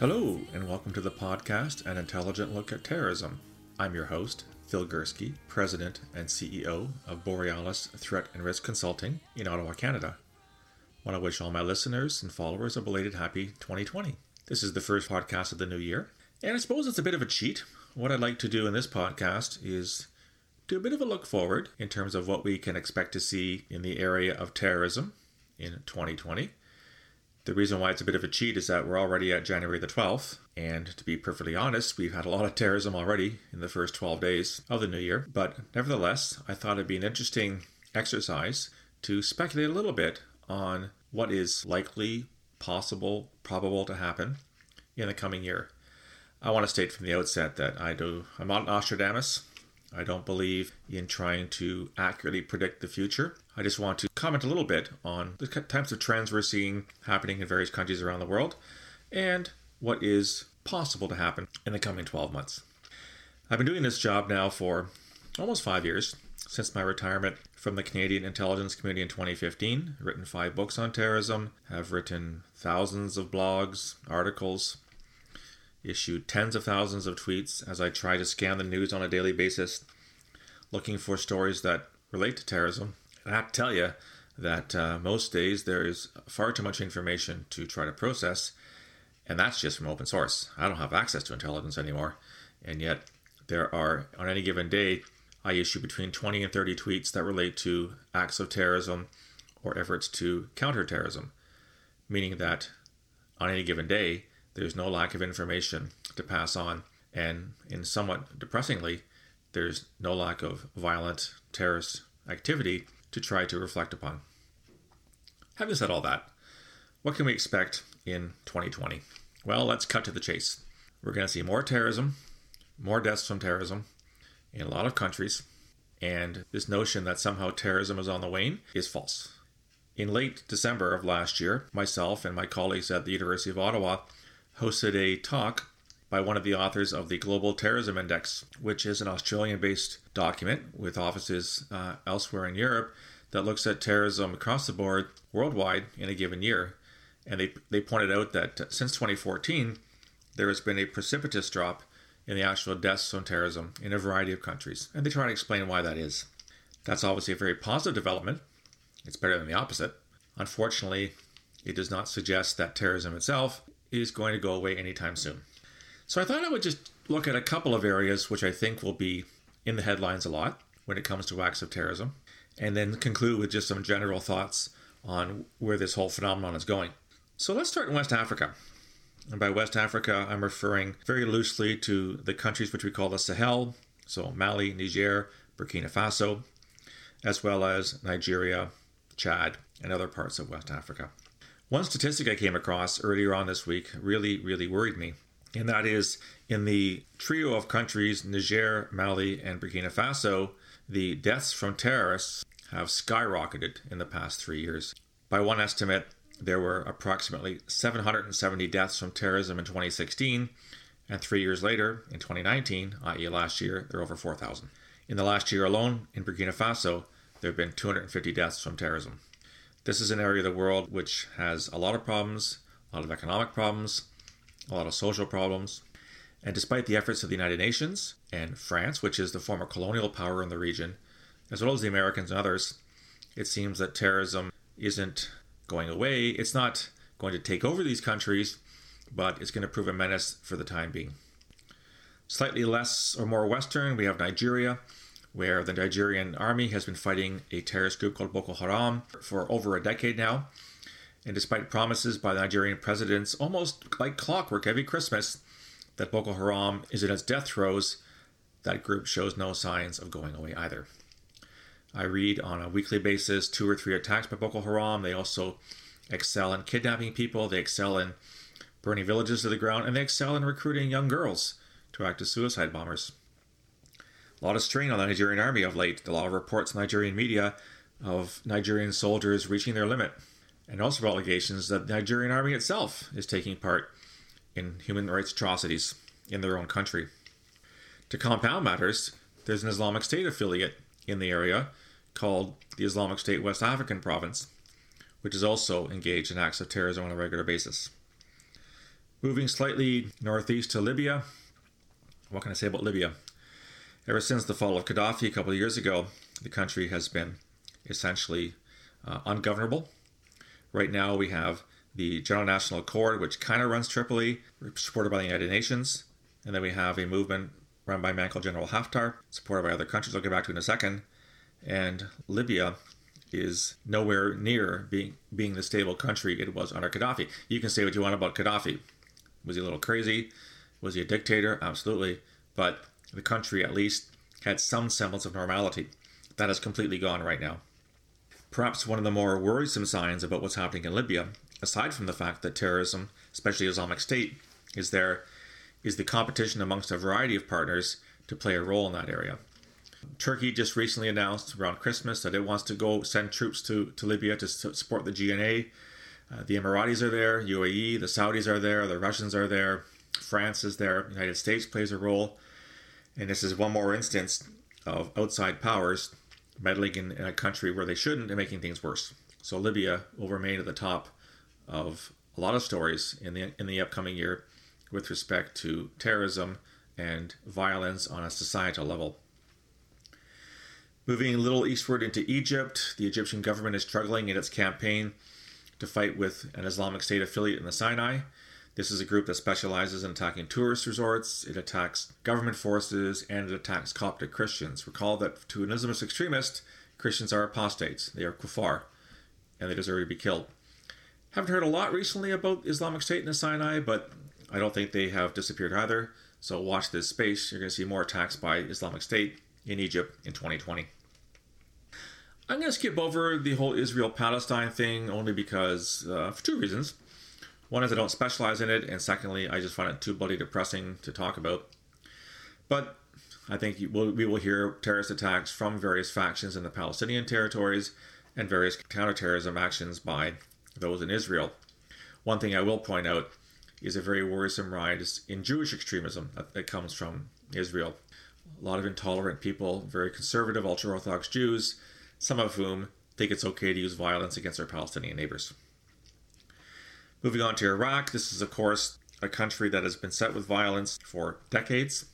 Hello, and welcome to the podcast An Intelligent Look at Terrorism. I'm your host, Phil Gurski, President and CEO of Borealis Threat and Risk Consulting in Ottawa, Canada. I want to wish all my listeners and followers a belated happy 2020. This is the first podcast of the new year, and I suppose it's a bit of a cheat. What I'd like to do in this podcast is do a bit of a look forward in terms of what we can expect to see in the area of terrorism in 2020 the reason why it's a bit of a cheat is that we're already at January the 12th, and to be perfectly honest, we've had a lot of terrorism already in the first 12 days of the new year. But nevertheless, I thought it'd be an interesting exercise to speculate a little bit on what is likely, possible, probable to happen in the coming year. I want to state from the outset that I do I'm not an Nostradamus. I don't believe in trying to accurately predict the future. I just want to comment a little bit on the types of trends we're seeing happening in various countries around the world and what is possible to happen in the coming 12 months. I've been doing this job now for almost five years since my retirement from the Canadian intelligence community in 2015. Written five books on terrorism, have written thousands of blogs, articles, issued tens of thousands of tweets as I try to scan the news on a daily basis, looking for stories that relate to terrorism. I have to tell you that uh, most days there is far too much information to try to process, and that's just from open source. I don't have access to intelligence anymore, and yet there are, on any given day, I issue between 20 and 30 tweets that relate to acts of terrorism or efforts to counter terrorism, meaning that on any given day, there's no lack of information to pass on. And in somewhat depressingly, there's no lack of violent terrorist activity to try to reflect upon. Having said all that, what can we expect in 2020? Well, let's cut to the chase. We're going to see more terrorism, more deaths from terrorism in a lot of countries, and this notion that somehow terrorism is on the wane is false. In late December of last year, myself and my colleagues at the University of Ottawa hosted a talk by one of the authors of the Global Terrorism Index, which is an Australian based document with offices uh, elsewhere in Europe that looks at terrorism across the board worldwide in a given year. And they, they pointed out that since 2014, there has been a precipitous drop in the actual deaths from terrorism in a variety of countries. And they try to explain why that is. That's obviously a very positive development. It's better than the opposite. Unfortunately, it does not suggest that terrorism itself is going to go away anytime soon. So I thought I would just look at a couple of areas which I think will be in the headlines a lot when it comes to acts of terrorism, and then conclude with just some general thoughts on where this whole phenomenon is going. So let's start in West Africa. And by West Africa, I'm referring very loosely to the countries which we call the Sahel, so Mali, Niger, Burkina Faso, as well as Nigeria, Chad, and other parts of West Africa. One statistic I came across earlier on this week really, really worried me. And that is in the trio of countries, Niger, Mali, and Burkina Faso, the deaths from terrorists have skyrocketed in the past three years. By one estimate, there were approximately 770 deaths from terrorism in 2016, and three years later, in 2019, i.e., last year, there are over 4,000. In the last year alone, in Burkina Faso, there have been 250 deaths from terrorism. This is an area of the world which has a lot of problems, a lot of economic problems, a lot of social problems. And despite the efforts of the United Nations and France, which is the former colonial power in the region, as well as the Americans and others, it seems that terrorism isn't going away. It's not going to take over these countries, but it's going to prove a menace for the time being. Slightly less or more Western, we have Nigeria, where the Nigerian army has been fighting a terrorist group called Boko Haram for over a decade now. And despite promises by the Nigerian presidents, almost like clockwork every Christmas, that Boko Haram is in its death throes, that group shows no signs of going away either. I read on a weekly basis two or three attacks by Boko Haram. They also excel in kidnapping people, they excel in burning villages to the ground, and they excel in recruiting young girls to act as suicide bombers. A lot of strain on the Nigerian army of late. A lot of reports in Nigerian media of Nigerian soldiers reaching their limit, and also allegations that the Nigerian army itself is taking part in human rights atrocities in their own country. To compound matters, there's an Islamic State affiliate in the area called the Islamic State West African Province, which is also engaged in acts of terrorism on a regular basis. Moving slightly northeast to Libya. What can I say about Libya? Ever since the fall of Gaddafi a couple of years ago, the country has been essentially uh, ungovernable. Right now, we have the General National Accord, which kind of runs Tripoli, supported by the United Nations. And then we have a movement run by a man called General Haftar, supported by other countries I'll get back to in a second. And Libya is nowhere near being being the stable country it was under Gaddafi. You can say what you want about Gaddafi. Was he a little crazy? Was he a dictator? Absolutely. But the country at least had some semblance of normality. That has completely gone right now. Perhaps one of the more worrisome signs about what's happening in Libya, aside from the fact that terrorism, especially Islamic State, is there, is the competition amongst a variety of partners to play a role in that area. Turkey just recently announced around Christmas that it wants to go send troops to, to Libya to support the GNA. Uh, the Emiratis are there, UAE, the Saudis are there, the Russians are there, France is there, United States plays a role. And this is one more instance of outside powers meddling in, in a country where they shouldn't and making things worse. So Libya will remain at the top of a lot of stories in the in the upcoming year with respect to terrorism and violence on a societal level. Moving a little eastward into Egypt, the Egyptian government is struggling in its campaign to fight with an Islamic State affiliate in the Sinai. This is a group that specializes in attacking tourist resorts, it attacks government forces, and it attacks Coptic Christians. Recall that to an Islamist extremist, Christians are apostates, they are kuffar, and they deserve to be killed. Haven't heard a lot recently about Islamic State in the Sinai, but I don't think they have disappeared either. So watch this space. You're going to see more attacks by Islamic State in Egypt in 2020. I'm going to skip over the whole Israel Palestine thing only because, uh, for two reasons. One is I don't specialize in it, and secondly, I just find it too bloody depressing to talk about. But I think we will hear terrorist attacks from various factions in the Palestinian territories and various counterterrorism actions by those in Israel. One thing I will point out is a very worrisome rise in Jewish extremism that, that comes from Israel. A lot of intolerant people, very conservative, ultra Orthodox Jews, some of whom think it's okay to use violence against their Palestinian neighbors. Moving on to Iraq, this is, of course, a country that has been set with violence for decades,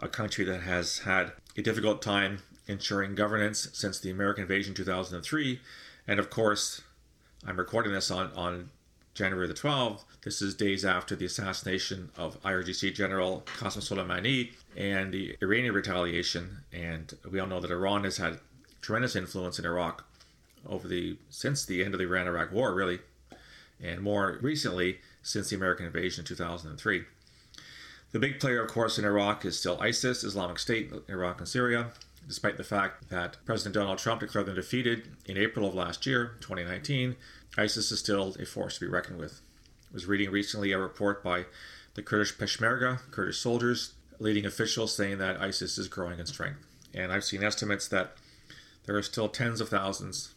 a country that has had a difficult time ensuring governance since the American invasion in 2003. And of course, I'm recording this on, on January the 12th. This is days after the assassination of IRGC General Qasem Soleimani and the Iranian retaliation. And we all know that Iran has had tremendous influence in Iraq over the since the end of the Iran-Iraq War, really, and more recently since the American invasion in 2003. The big player, of course, in Iraq is still ISIS, Islamic State, Iraq and Syria, despite the fact that President Donald Trump declared them defeated in April of last year, 2019. ISIS is still a force to be reckoned with. I was reading recently a report by the Kurdish Peshmerga, Kurdish soldiers, leading officials saying that ISIS is growing in strength. And I've seen estimates that there are still tens of thousands,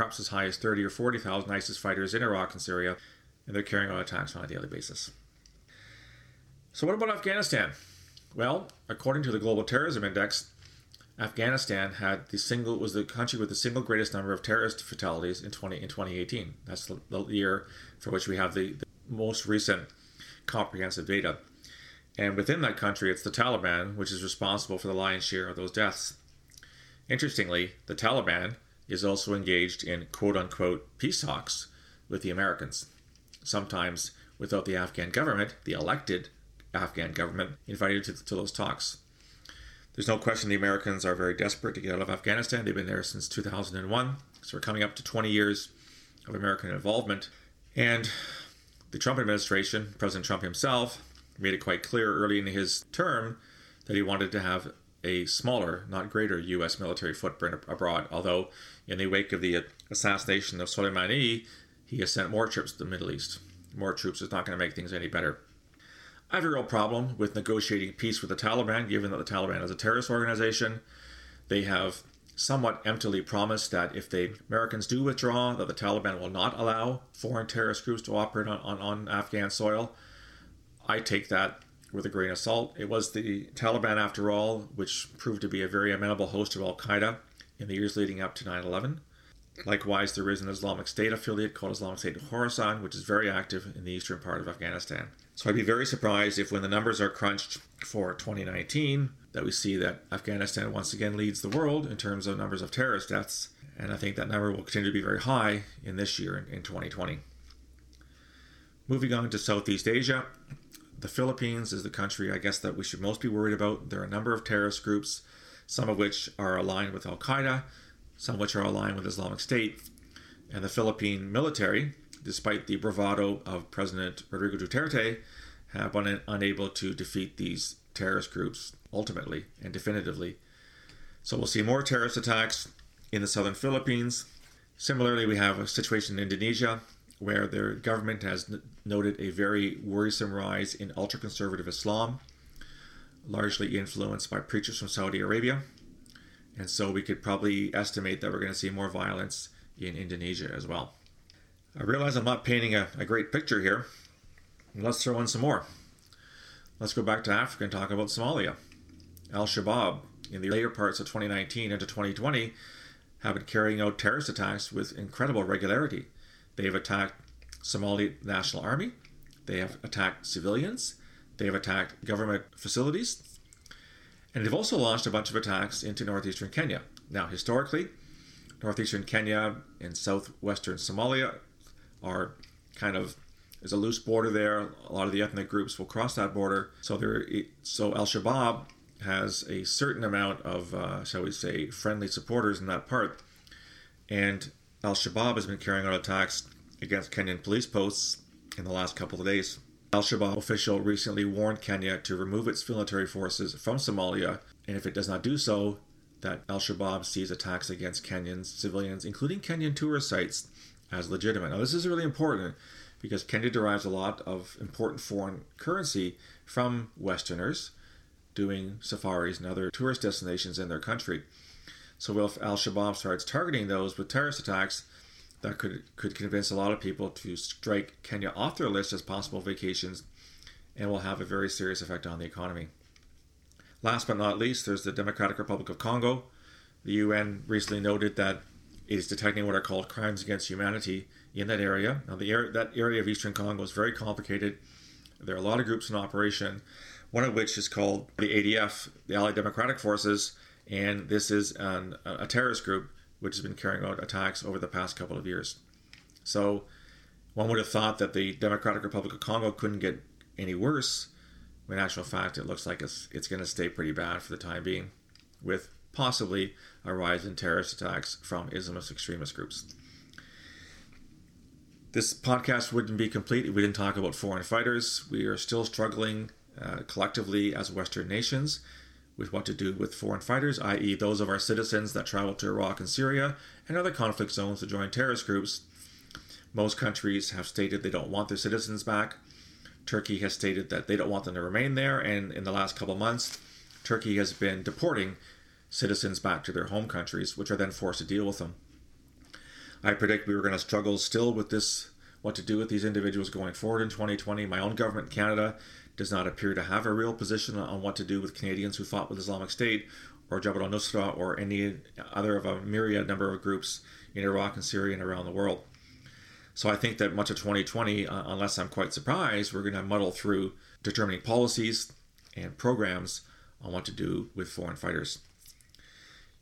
perhaps as high as 30 or 40,000 ISIS fighters in Iraq and Syria, and they're carrying out attacks on a daily basis. So, what about Afghanistan? Well, according to the Global Terrorism Index, Afghanistan had the single was the country with the single greatest number of terrorist fatalities in 20 in 2018. That's the, year for which we have the, the most recent comprehensive data. And within that country, it's the Taliban which is responsible for the lion's share of those deaths. Interestingly, the Taliban is also engaged in quote unquote peace talks with the Americans, sometimes without the Afghan government, the elected Afghan government, invited to, to those talks. There's no question the Americans are very desperate to get out of Afghanistan. They've been there since 2001, so we're coming up to 20 years of American involvement. And the Trump administration, President Trump himself, made it quite clear early in his term that he wanted to have a smaller, not greater, U.S. military footprint abroad. Although, in the wake of the assassination of Soleimani, he has sent more troops to the Middle East. More troops is not going to make things any better. I have a real problem with negotiating peace with the Taliban, given that the Taliban is a terrorist organization. They have somewhat emptily promised that if the Americans do withdraw, that the Taliban will not allow foreign terrorist groups to operate on, on, on Afghan soil. I take that with a grain of salt. It was the Taliban, after all, which proved to be a very amenable host of Al Qaeda in the years leading up to 9 11. Likewise, there is an Islamic State affiliate called Islamic State Khorasan, which is very active in the eastern part of Afghanistan. So I'd be very surprised if, when the numbers are crunched for 2019, that we see that Afghanistan once again leads the world in terms of numbers of terrorist deaths. And I think that number will continue to be very high in this year, in 2020. Moving on to Southeast Asia, the Philippines is the country I guess that we should most be worried about. There are a number of terrorist groups, some of which are aligned with Al Qaeda, some which are aligned with Islamic State. And the Philippine military, despite the bravado of President Rodrigo Duterte, have been unable to defeat these terrorist groups ultimately and definitively. So we'll see more terrorist attacks in the southern Philippines. Similarly, we have a situation in Indonesia where their government has noted a very worrisome rise in ultra conservative Islam, largely influenced by preachers from Saudi Arabia. And so we could probably estimate that we're going to see more violence in Indonesia as well. I realize I'm not painting a, a great picture here. Let's throw in some more. Let's go back to Africa and talk about Somalia. Al Shabaab, in the later parts of 2019 into 2020, have been carrying out terrorist attacks with incredible regularity. They've attacked Somali National Army, they have attacked civilians, they have attacked government facilities, and they've also launched a bunch of attacks into northeastern Kenya. Now, historically, northeastern Kenya and southwestern Somalia are kind of there's a loose border there. A lot of the ethnic groups will cross that border. So there, so Al Shabaab has a certain amount of, uh, shall we say, friendly supporters in that part, and Al Shabaab has been carrying out attacks against Kenyan police posts in the last couple of days. Al Shabaab official recently warned Kenya to remove its military forces from Somalia, and if it does not do so, that Al Shabaab sees attacks against Kenyan civilians, including Kenyan tourist sites, as legitimate. Now, this is really important because Kenya derives a lot of important foreign currency from Westerners doing safaris and other tourist destinations in their country. So if Al Shabaab starts targeting those with terrorist attacks, that could could convince a lot of people to strike Kenya off their list as possible vacations, and will have a very serious effect on the economy. Last but not least, there's the Democratic Republic of Congo. The UN recently noted that it is detecting what are called crimes against humanity in that area. Now, the area, that area of eastern Congo is very complicated. There are a lot of groups in operation, one of which is called the ADF, the Allied Democratic Forces, and this is an, a terrorist group which has been carrying out attacks over the past couple of years. So, one would have thought that the Democratic Republic of Congo couldn't get any worse. In actual fact, it looks like it's, it's going to stay pretty bad for the time being, with possibly a rise in terrorist attacks from Islamist extremist groups. This podcast wouldn't be complete if we didn't talk about foreign fighters. We are still struggling uh, collectively as Western nations with what to do with foreign fighters, i.e., those of our citizens that travel to Iraq and Syria and other conflict zones to join terrorist groups. Most countries have stated they don't want their citizens back. Turkey has stated that they don't want them to remain there, and in the last couple months, Turkey has been deporting citizens back to their home countries, which are then forced to deal with them. I predict we were going to struggle still with this, what to do with these individuals going forward in 2020. My own government, Canada, does not appear to have a real position on what to do with Canadians who fought with Islamic State or Jabhat al-Nusra or any other of a myriad number of groups in Iraq and Syria and around the world. So I think that much of 2020, uh, unless I'm quite surprised, we're going to muddle through determining policies and programs on what to do with foreign fighters.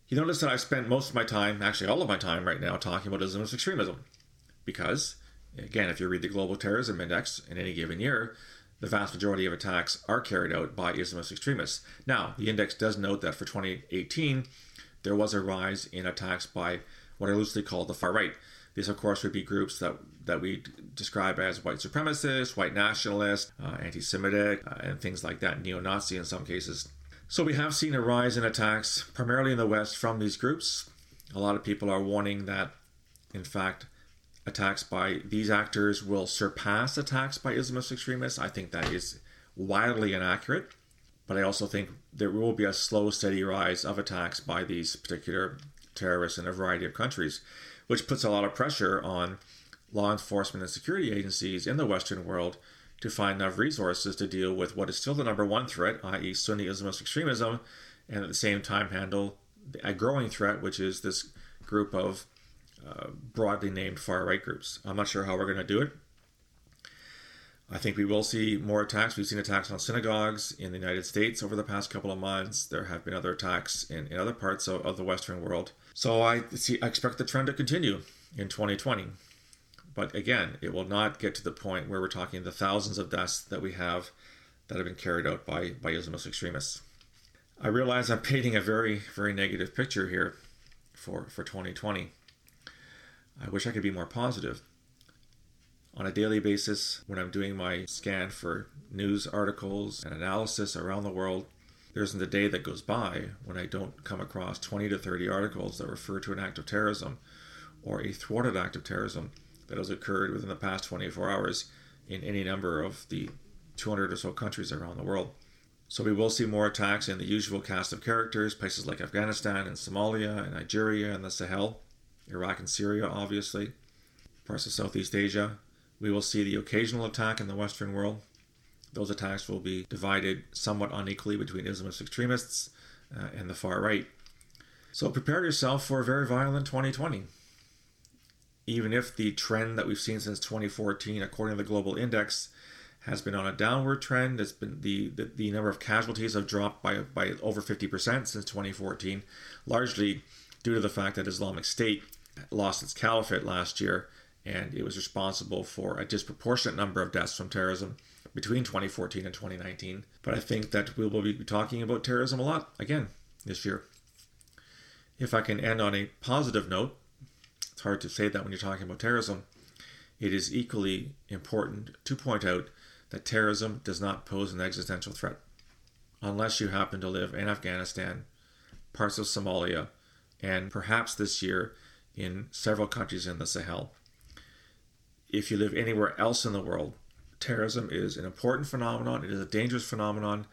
You notice that I've spent most of my time, actually all of my time right now, talking about Islamist extremism. Because, again, if you read the Global Terrorism Index in any given year, the vast majority of attacks are carried out by Islamist extremists. Now, the index does note that for 2018, there was a rise in attacks by what are loosely called the far right. These, of course, would be groups that, that we describe as white supremacists, white nationalists, uh, anti Semitic, uh, and things like that, neo Nazi in some cases. So we have seen a rise in attacks, primarily in the West, from these groups. A lot of people are warning that, in fact, attacks by these actors will surpass attacks by Islamist extremists. I think that is wildly inaccurate, but I also think there will be a slow, steady rise of attacks by these particular terrorists in a variety of countries, which puts a lot of pressure on law enforcement and security agencies in the Western world to find enough resources to deal with what is still the number one threat, i.e., Sunni Islamist extremism, and at the same time handle a growing threat, which is this group of uh, broadly named far right groups. I'm not sure how we're going to do it. I think we will see more attacks. We've seen attacks on synagogues in the United States over the past couple of months. There have been other attacks in, in other parts of, of the Western world. So I see I expect the trend to continue in 2020. But again, it will not get to the point where we're talking the thousands of deaths that we have that have been carried out by, by Islamist extremists. I realize I'm painting a very, very negative picture here for, for 2020. I wish I could be more positive on a daily basis when I'm doing my scan for news articles and analysis around the world. There isn't a day that goes by when I don't come across 20 to 30 articles that refer to an act of terrorism or a thwarted act of terrorism that has occurred within the past 24 hours in any number of the 200 or so countries around the world. So we will see more attacks in the usual cast of characters, places like Afghanistan and Somalia and Nigeria and the Sahel, Iraq and Syria, obviously, parts of Southeast Asia, we will see the occasional attack in the Western world. Those attacks will be divided somewhat unequally between Islamist extremists uh, and the far right. So prepare yourself for a very violent 2020. Even if the trend that we've seen since 2014, according to the Global Index, has been on a downward trend. It's been the, the, the number of casualties have dropped by by over 50% since 2014, largely due to the fact that Islamic State lost its caliphate last year and it was responsible for a disproportionate number of deaths from terrorism between 2014 and 2019. But I think that we will be talking about terrorism a lot again this year. If I can end on a positive note, it's hard to say that when you're talking about terrorism. It is equally important to point out that terrorism does not pose an existential threat. Unless you happen to live in Afghanistan, parts of Somalia, and perhaps this year in several countries in the Sahel if you live anywhere else in the world, terrorism is an important phenomenon, it is a dangerous phenomenon,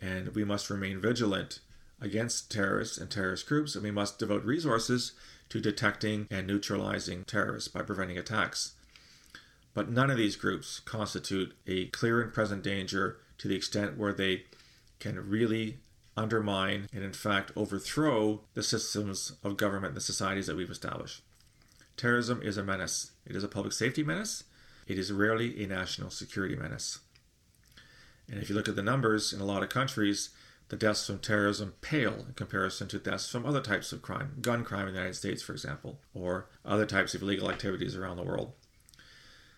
and we must remain vigilant against terrorists and terrorist groups, and we must devote resources to detecting and neutralizing terrorists by preventing attacks. But none of these groups constitute a clear and present danger to the extent where they can really undermine and, in fact, overthrow the systems of government and the societies that we've established. Terrorism is a menace. It is a public safety menace. It is rarely a national security menace. And if you look at the numbers in a lot of countries, the deaths from terrorism pale in comparison to deaths from other types of crime, gun crime in the United States, for example, or other types of illegal activities around the world.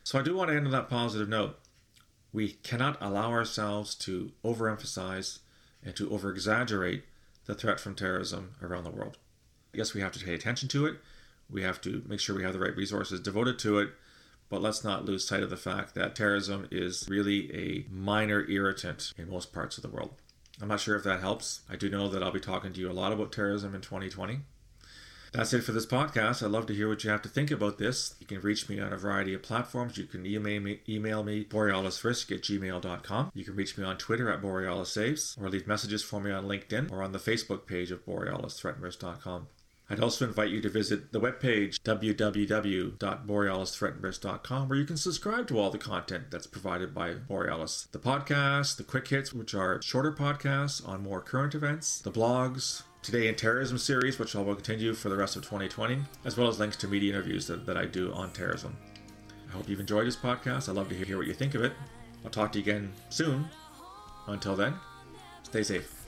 So I do want to end on that positive note. We cannot allow ourselves to overemphasize and to overexaggerate the threat from terrorism around the world. Yes, we have to pay attention to it. We have to make sure we have the right resources devoted to it. But let's not lose sight of the fact that terrorism is really a minor irritant in most parts of the world. I'm not sure if that helps. I do know that I'll be talking to you a lot about terrorism in 2020. That's it for this podcast. I'd love to hear what you have to think about this. You can reach me on a variety of platforms. You can email me, email me borealisrisk at gmail.com. You can reach me on Twitter at borealissaves or leave messages for me on LinkedIn or on the Facebook page of borealisthreatandrisk.com. I'd also invite you to visit the webpage www.borealisthreatandrisk.com where you can subscribe to all the content that's provided by Borealis. The podcast, the quick hits, which are shorter podcasts on more current events, the blogs, Today in Terrorism series, which I will continue for the rest of 2020, as well as links to media interviews that, that I do on terrorism. I hope you've enjoyed this podcast. I'd love to hear what you think of it. I'll talk to you again soon. Until then, stay safe.